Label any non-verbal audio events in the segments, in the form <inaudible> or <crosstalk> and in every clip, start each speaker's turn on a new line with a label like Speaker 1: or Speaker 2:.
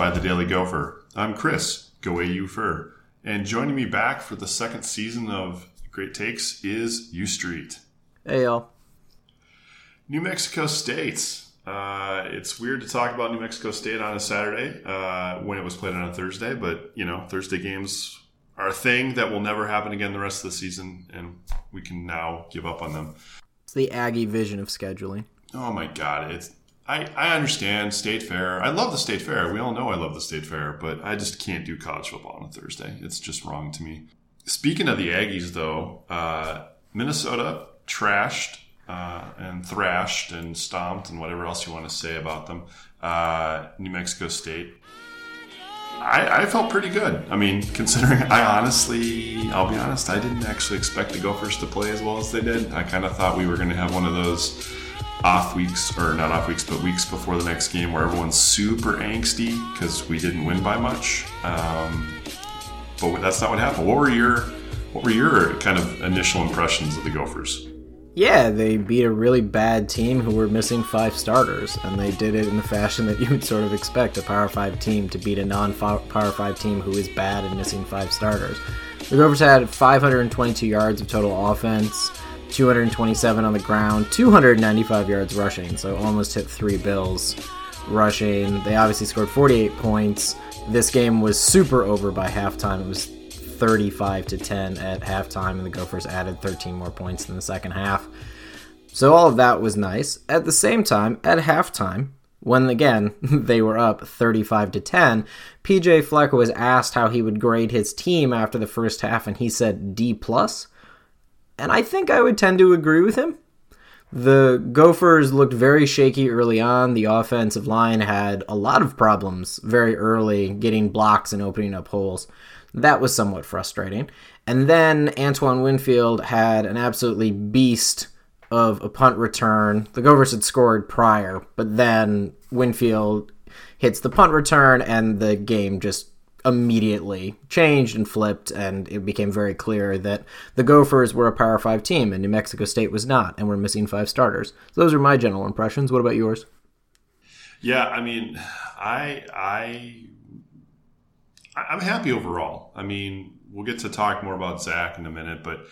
Speaker 1: Takes Less Filling by the Daily Gopher. I'm Chris, GoAUpher. And joining me back for the second season of Great Takes is UStreet.
Speaker 2: Hey, y'all.
Speaker 1: New Mexico State. Uh, it's weird to talk about New Mexico State on a Saturday uh, when it was played on a Thursday, but, you know, Thursday games are a thing that will never happen again the rest of the season, and we can now give up on them.
Speaker 2: It's the Aggie vision of scheduling.
Speaker 1: Oh my God! It's I, I understand state fair. I love the state fair. We all know I love the state fair, but I just can't do college football on a Thursday. It's just wrong to me. Speaking of the Aggies, though, uh, Minnesota trashed uh, and thrashed and stomped and whatever else you want to say about them. Uh, New Mexico State. I, I, felt pretty good. I mean, considering I honestly, I'll be honest, I didn't actually expect the Gophers to play as well as they did. I kind of thought we were going to have one of those off weeks, or not off weeks, but weeks before the next game where everyone's super angsty because we didn't win by much. Um, but that's not what happened. What were your what were your kind of initial impressions of the Gophers?
Speaker 2: Yeah, they beat a really bad team who were missing five starters, and they did it in the fashion that you would sort of expect a Power 5 team to beat a non Power 5 team who is bad and missing five starters. The Gophers had 522 yards of total offense, 227 on the ground, 295 yards rushing, so almost hit three Bills rushing. They obviously scored 48 points. This game was super over by halftime. It was 35 to 10 at halftime, and the Gophers added 13 more points in the second half. So all of that was nice. At the same time, at halftime, when again <laughs> they were up 35 to 10, PJ Fleck was asked how he would grade his team after the first half, and he said D plus and I think I would tend to agree with him. The Gophers looked very shaky early on. The offensive line had a lot of problems very early getting blocks and opening up holes. That was somewhat frustrating. And then Antoine Winfield had an absolutely beast of a punt return. The Gophers had scored prior, but then Winfield hits the punt return and the game just immediately changed and flipped, and it became very clear that the Gophers were a Power Five team and New Mexico State was not, and we're missing five starters. So those are my general impressions. What about yours?
Speaker 1: Yeah, I mean, I I I'm happy overall. I mean, we'll get to talk more about Zach in a minute, but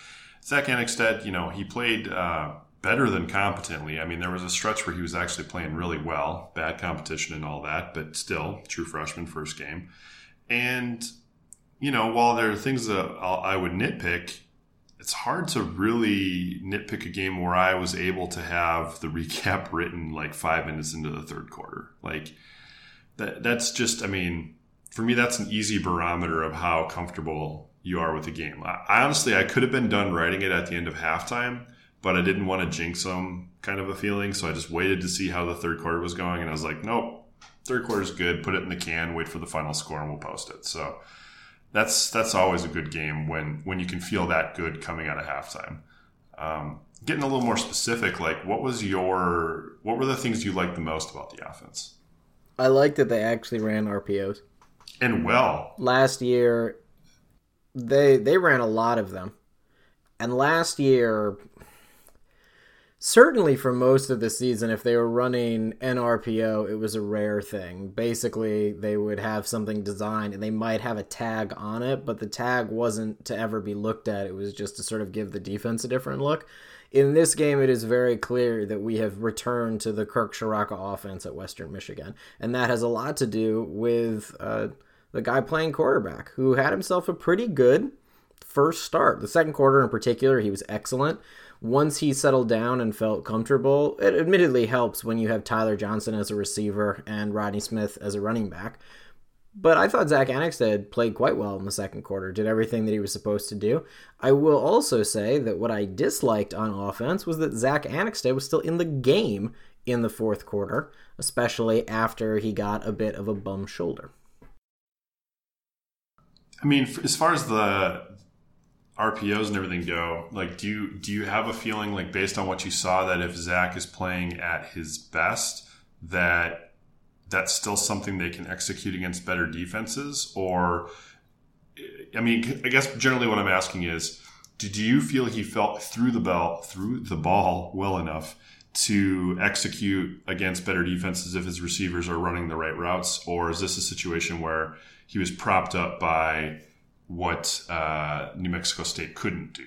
Speaker 1: Zach Annexstad, you know, he played uh, better than competently. I mean, there was a stretch where he was actually playing really well, bad competition and all that, but still, true freshman first game. And, you know, while there are things that I'll, would nitpick, it's hard to really nitpick a game where I was able to have the <laughs> recap written like five minutes into the third quarter. Like, that, that's just, I mean, for me, that's an easy barometer of how comfortable you are with the game. I, I honestly, I could have been done writing it at the end of halftime, but I didn't want to jinx them kind of a feeling. So I just waited to see how the third quarter was going. And I was like, nope, third quarter's good. Put it in the can. Wait for the final score, and we'll post it. So that's that's always a good game when when you can feel that good coming out of halftime. Um, getting a little more specific, like what was your what were the things you liked the most about the offense?
Speaker 2: I like that they actually ran RPOs
Speaker 1: and well.
Speaker 2: Last year, they they ran a lot of them, and last year certainly for most of the season, if they were running NRPO, it was a rare thing. Basically, they would have something designed and they might have a tag on it, but the tag wasn't to ever be looked at. It was just to sort of give the defense a different look. In this game, it is very clear that we have returned to the Kirk Ciarrocca offense at Western Michigan, and that has a lot to do with uh, the guy playing quarterback, who had himself a pretty good first start. The second quarter, in particular, he was excellent once he settled down and felt comfortable, it admittedly helps when you have Tyler Johnson as a receiver and Rodney Smith as a running back. But I thought Zach Annexstad played quite well in the second quarter, did everything that he was supposed to do. I will also say that what I disliked on offense was that Zach Annexstad was still in the game in the fourth quarter, especially after he got a bit of a bum shoulder.
Speaker 1: I mean, as far as the RPOs and everything go, like do you do you have a feeling like based on what you saw that if Zach is playing at his best, that that's still something they can execute against better defenses? Or I mean, I guess generally what I'm asking is, did you feel he felt through the bell through the ball well enough to execute against better defenses if his receivers are running the right routes, or is this a situation where he was propped up by what uh, New Mexico State couldn't do?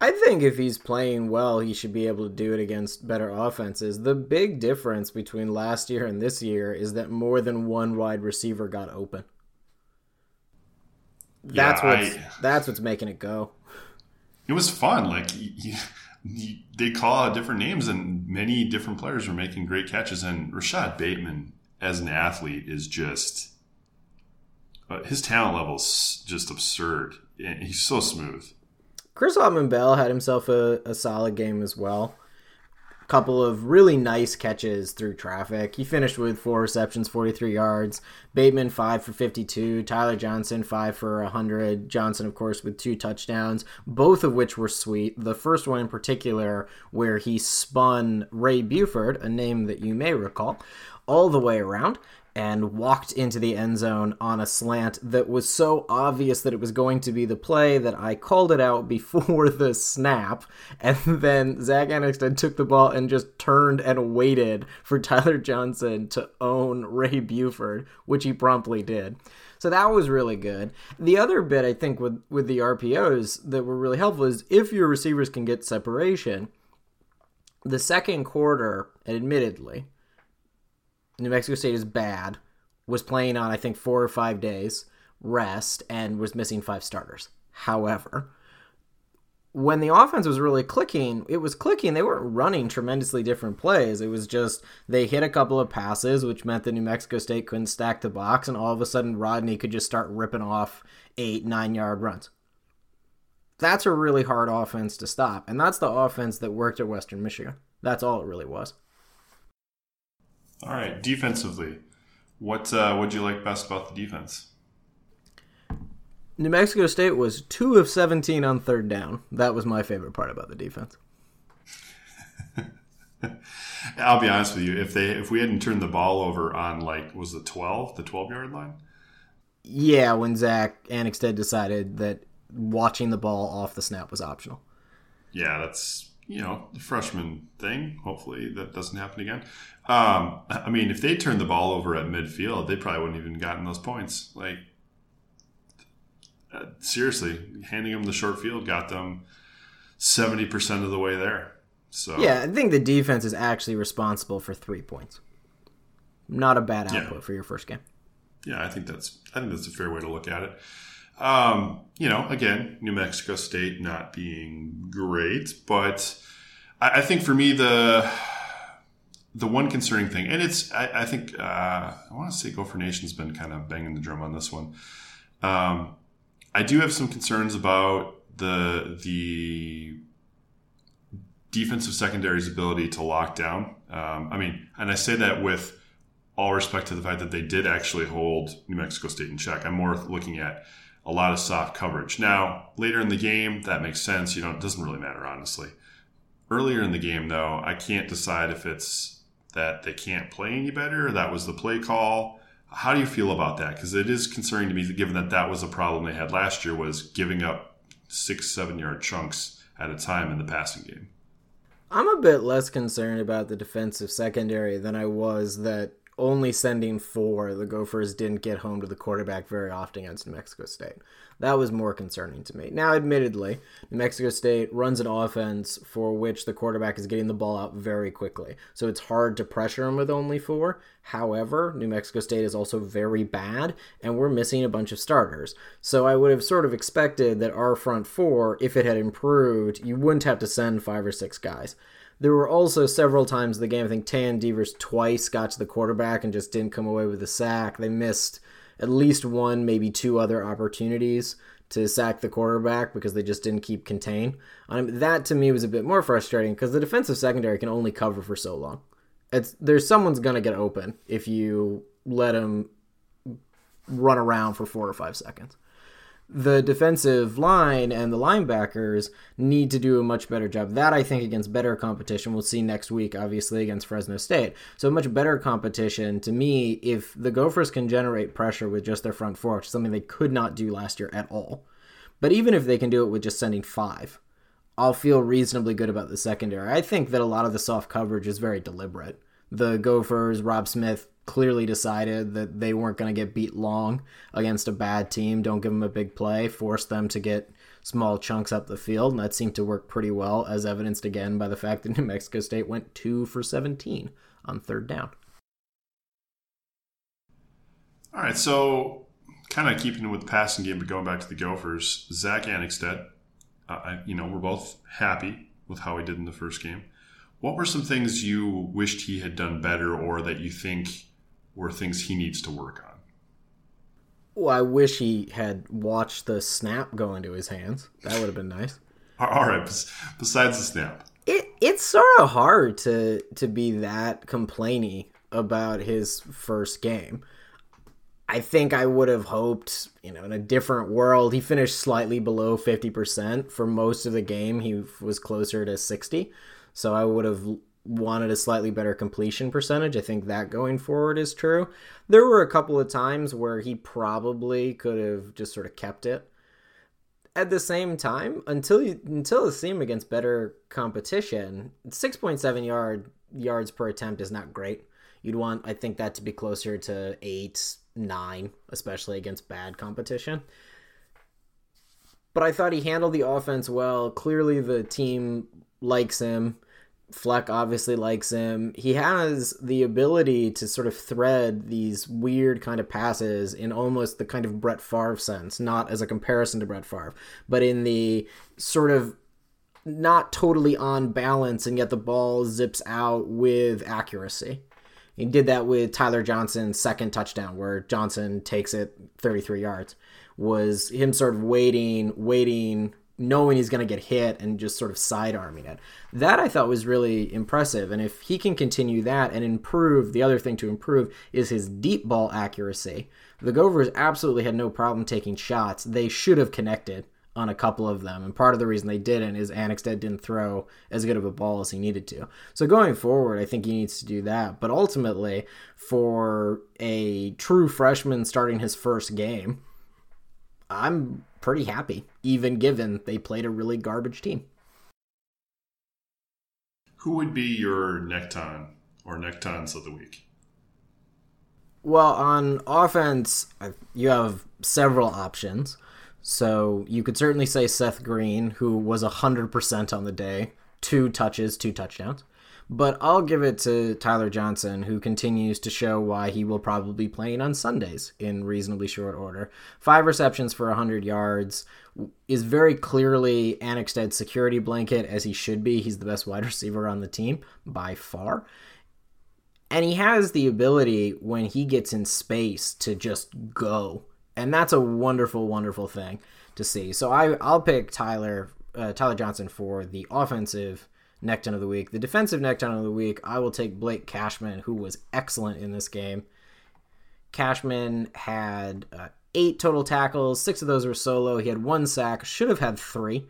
Speaker 2: I think if he's playing well, he should be able to do it against better offenses. The big difference between last year and this year is that more than one wide receiver got open. That's yeah, what's I, that's what's making it go.
Speaker 1: It was fun. Like they call out different names, and many different players were making great catches. And Rashad Bateman, as an athlete, is just uh, his talent level is just absurd. And he's so smooth.
Speaker 2: Chris Autman-Bell had himself a, a solid game as well A couple of really nice catches through traffic. He finished with four receptions, 43 yards. Bateman, five for 52. Tyler Johnson, five for 100. Johnson, of course, with two touchdowns, both of which were sweet. The first one in particular, where he spun Ray Buford, a name that you may recall, all the way around and walked into the end zone on a slant that was so obvious that it was going to be the play that I called it out <laughs> before the snap. And then Zach Annexstad took the ball and just turned and waited for Tyler Johnson to own Ray Buford, which he promptly did. So that was really good. The other bit I think with with the RPOs that were really helpful is if your receivers can get separation, the second quarter, admittedly, New Mexico State is bad, was playing on, I think, four or five days rest, and was missing five starters. However, when the offense was really clicking, it was clicking. They weren't running tremendously different plays. It was just they hit a couple of passes, which meant that New Mexico State couldn't stack the box, and all of a sudden Rodney could just start ripping off eight, nine yard runs. That's a really hard offense to stop, and that's the offense that worked at Western Michigan. That's all it really was.
Speaker 1: All right, defensively, what uh, would you like best about the defense?
Speaker 2: New Mexico State was two of seventeen on third down. That was my favorite part about the defense. <laughs>
Speaker 1: I'll be honest with you. If they if we hadn't turned the ball over on like was the twelve the twelve yard line.
Speaker 2: Yeah, when Zach Annexstad decided that watching the ball off the snap was optional.
Speaker 1: Yeah, that's you know the freshman thing. Hopefully that doesn't happen again. Um, I mean, if they turned the ball over at midfield, they probably wouldn't even gotten those points. Like uh, seriously, handing them the short field got them seventy percent of the way there. So
Speaker 2: yeah, I think the defense is actually responsible for three points. Not a bad output yeah. for your first game.
Speaker 1: Yeah, I think that's I think that's a fair way to look at it. Um, you know, again, New Mexico State not being great, but I, I think for me the the one concerning thing, and it's I, I think uh, I want to say Gopher Nation's been kind of banging the drum on this one. Um, I do have some concerns about the the defensive secondary's ability to lock down. Um, I mean, and I say that with all respect to the fact that they did actually hold New Mexico State in check. I'm more looking at a lot of soft coverage. Now, later in the game, that makes sense. You know, it doesn't really matter, honestly. Earlier in the game, though, I can't decide if it's that they can't play any better, or that was the play call. How do you feel about that? Because it is concerning to me, given that that was a problem they had last year, was giving up six, seven yard chunks at a time in the passing game.
Speaker 2: I'm a bit less concerned about the defensive secondary than I was that only sending four, the Gophers didn't get home to the quarterback very often against New Mexico State. That was more concerning to me. Now, admittedly, New Mexico State runs an offense for which the quarterback is getting the ball out very quickly. So it's hard to pressure him with only four. However, New Mexico State is also very bad, and we're missing a bunch of starters. So I would have sort of expected that our front four, if it had improved, you wouldn't have to send five or six guys. There were also several times in the game, I think Tayon Devers twice got to the quarterback and just didn't come away with a sack. They missed at least one, maybe two other opportunities to sack the quarterback because they just didn't keep contain. Um, that to me was a bit more frustrating because the defensive secondary can only cover for so long. It's there's someone's gonna get open if you let them run around for four or five seconds the defensive line and the linebackers need to do a much better job. That I think against better competition. We'll see next week, obviously, against Fresno State. So much better competition to me if the Gophers can generate pressure with just their front four, something they could not do last year at all. But even if they can do it with just sending five, I'll feel reasonably good about the secondary. I think that a lot of the soft coverage is very deliberate. The Gophers, Robb Smith clearly decided that they weren't going to get beat long against a bad team. Don't give them a big play, force them to get small chunks up the field, and that seemed to work pretty well, as evidenced again by the fact that <laughs> New Mexico State went two for 17 on third down.
Speaker 1: All right, so kind of keeping with the passing game, but going back to the Gophers, Zach Annexstad, uh, you know, we're both happy with how he did in the first game. What were some things you wished he had done better, or that you think were things he needs to work on?
Speaker 2: Well, I wish he had watched the snap go into his hands. That would have been nice. <laughs>
Speaker 1: All right. Besides the snap,
Speaker 2: it it's sort of hard to to be that complainy about his first game. I think I would have hoped, you know, in a different world, he finished slightly below 50%. For most of the game, he was closer to 60. So I would have wanted a slightly better completion percentage. I think that going forward is true. There were a couple of times where he probably could have just sort of kept it. At the same time, until you until the seam against better competition, 6.7 yard yards per attempt is not great. You'd want I think that to be closer to 8, 9, especially against bad competition. But I thought he handled the offense well. Clearly the team likes him Fleck obviously likes him. He has the ability to sort of thread these weird kind of passes in almost the kind of Brett Favre sense, not as a comparison to Brett Favre, but in the sort of not totally on balance and yet the ball zips out with accuracy. He did that with Tyler Johnson's second touchdown where Johnson takes it 33 yards. Was him sort of waiting, waiting, knowing he's going to get hit and just sort of side arming it. That I thought was really impressive. And if he can continue that and improve, the other thing to improve is his deep ball accuracy. The Gophers absolutely had no problem taking shots. They should have connected on a couple of them. And part of the reason they didn't is Annexstad didn't throw as good of a ball as he needed to. So going forward, I think he needs to do that. But ultimately, for a true freshman starting his first game, I'm pretty happy, even given they played a really garbage team.
Speaker 1: Who would be your Nekton or Nektons of the week?
Speaker 2: Well, on offense, you have several options. So you could certainly say Seth Green, who was 100% on the day, two touches, two touchdowns. But I'll give it to Tyler Johnson, who continues to show why he will probably be playing on Sundays in reasonably short order. Five receptions for 100 yards is very clearly Annexstad's security blanket, as he should be. He's the best wide <laughs> receiver on the team by far. And he has the ability when he gets in space to just go. And that's a wonderful, wonderful thing to see. So I, I'll pick Tyler uh, Tyler Johnson for the offensive Nekton of the week. The defensive Nekton of the week, I will take Blake Cashman, who was excellent in this game. Cashman had uh, eight total tackles, six of those were solo. He had one sack, should have had three.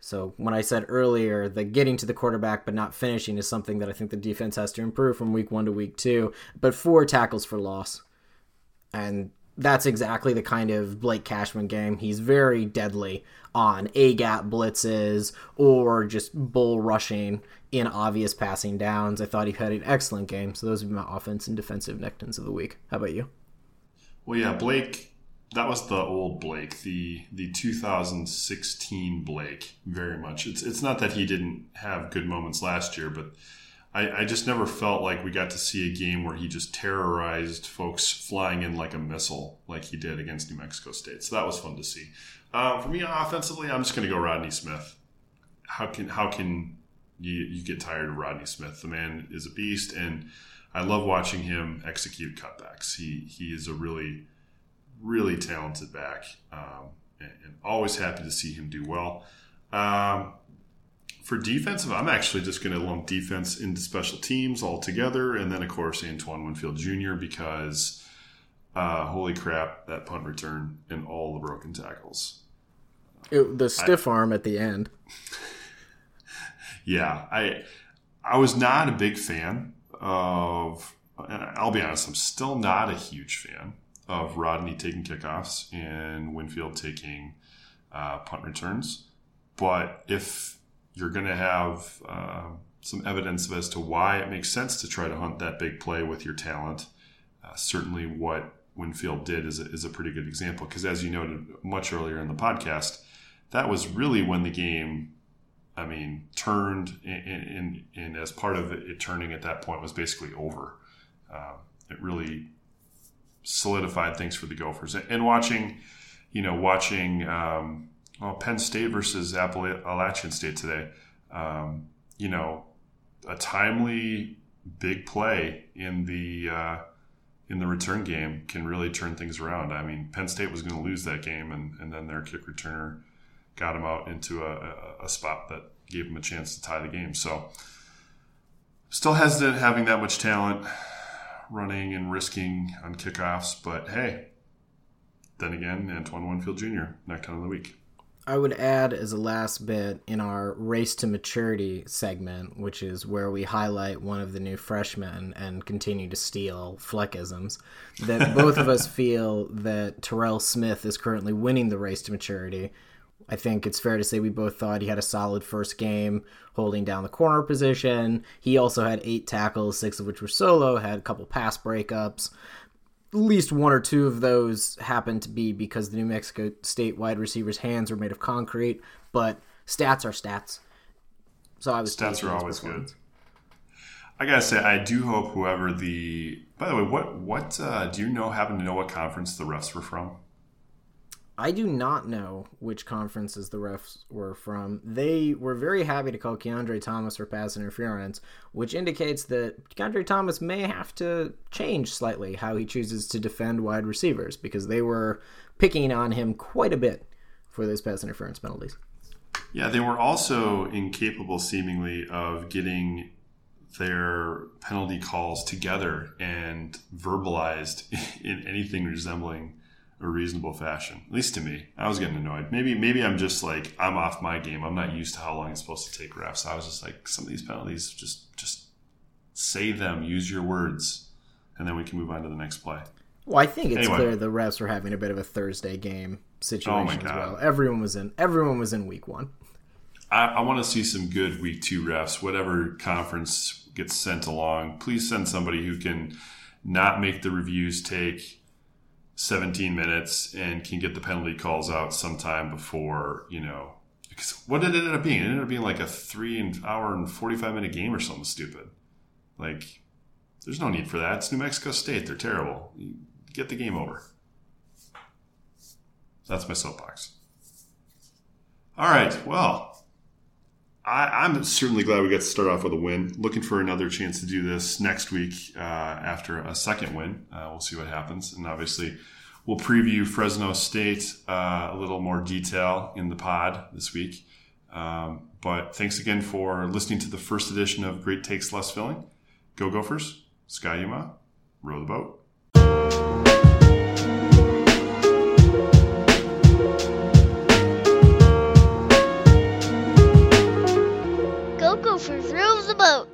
Speaker 2: So when I said earlier that getting to the quarterback but not finishing is something that I think the defense has to improve from week one to week two, but four tackles for loss. And that's exactly the kind of Blake Cashman game. He's very deadly on A gap blitzes or just bull rushing in obvious passing downs. I thought he had an excellent game. So those would be my offense and defensive Nektons of the week. How about you?
Speaker 1: Well, yeah, Blake. That was the old Blake, the the 2016 Blake. Very much. It's it's not that he didn't have good moments last year, but I, I just never felt like we got to see a game where he just terrorized folks flying in like a missile, like he did against New Mexico State. So that was fun to see. Uh, for me, offensively, I'm just going to go Rodney Smith. How can how can you, you get tired of Rodney Smith? The man is a beast, and I love watching him execute cutbacks. He he is a really really talented back, um, and, and, always happy to see him do well. Um, for defensive, I'm actually just going to lump defense into special teams altogether, and then of course Antoine Winfield Jr. because uh, holy crap, that punt return and all the broken tackles.
Speaker 2: It, the stiff I, arm at the end. <laughs>
Speaker 1: yeah, I I was not a big fan of, and I'll be honest, I'm still not a huge fan of Rodney taking kickoffs and Winfield taking uh, punt returns. But if you're going to have uh, some evidence as to why it makes sense to try to hunt that big play with your talent. Uh, certainly, what Winfield did is a, is a pretty good example because, as you noted much earlier in the podcast, that was really when the game, I mean, turned and, and, as part of it, turning at that point was basically over. Uh, it really solidified things for the Gophers. And watching, you know, watching um, well, Penn State versus Appalachian State today, um, you know, a timely big play in the uh, in the return game can really turn things around. I mean, Penn State was going to lose that game, and, and then their kick returner got them out into a, a, spot that gave them a chance to tie the game. So, still hesitant having that much talent running and risking on kickoffs. But hey, then again, Antoine Winfield Jr., neck of the week.
Speaker 2: I would add as a last bit in our race to Mahturity segment, which is where we highlight one of the new freshmen and continue to steal Fleckisms, that <laughs> both of us feel that Terrell Smith is currently winning the race to Mahturity. I think it's fair to say we both thought he had a solid first game holding down the corner position. He also had eight tackles, six of which were solo, had a couple pass breakups least one or two of those happened to be because the New Mexico State wide receivers' hands were made of concrete, but stats are stats.
Speaker 1: So I was stats are always good. I gotta say, I do hope whoever the. By the way, what what uh, do you know? Happen to know what conference the refs were from?
Speaker 2: I do not know which conferences the refs were from. They were very happy to call Kiondre Thomas for pass interference, which indicates that Kiondre Thomas may have to change slightly how he chooses to defend wide receivers because they were picking on him quite a bit for those pass interference penalties.
Speaker 1: Yeah, they were also incapable, seemingly, of getting their penalty calls together and verbalized <laughs> in anything resembling a reasonable fashion. At least to me, I was getting annoyed. Maybe maybe I'm just like I'm off my game. I'm not used to how long it's supposed to take refs. I was just like some of these penalties, just just say them, use your words, and then we can move on to the next play.
Speaker 2: Well, I think it's anyway. clear the refs were having a bit of a Thursday game situation oh as well. Everyone was in. Everyone was in week one.
Speaker 1: I, I want to see some good week two refs. Whatever conference gets sent along, please send somebody who can not make the reviews take 17 minutes and can get the penalty calls out sometime before, you know, because what did it end up being? It ended up being like a three and hour and 45 minute game or something stupid. Like, there's no need for that. It's New Mexico State. They're terrible. Get the game over. That's my soapbox. All right. Well, I, am certainly glad we got to start off with a win. Looking for another chance to do this next week uh, after a second win. Uh, we'll see what happens. And obviously, we'll preview Fresno State uh, a little more detail in the pod this week. Um, but thanks again for listening to the first edition of Great Takes Less Filling. Go Gophers, Ski-U-Mah, row boat.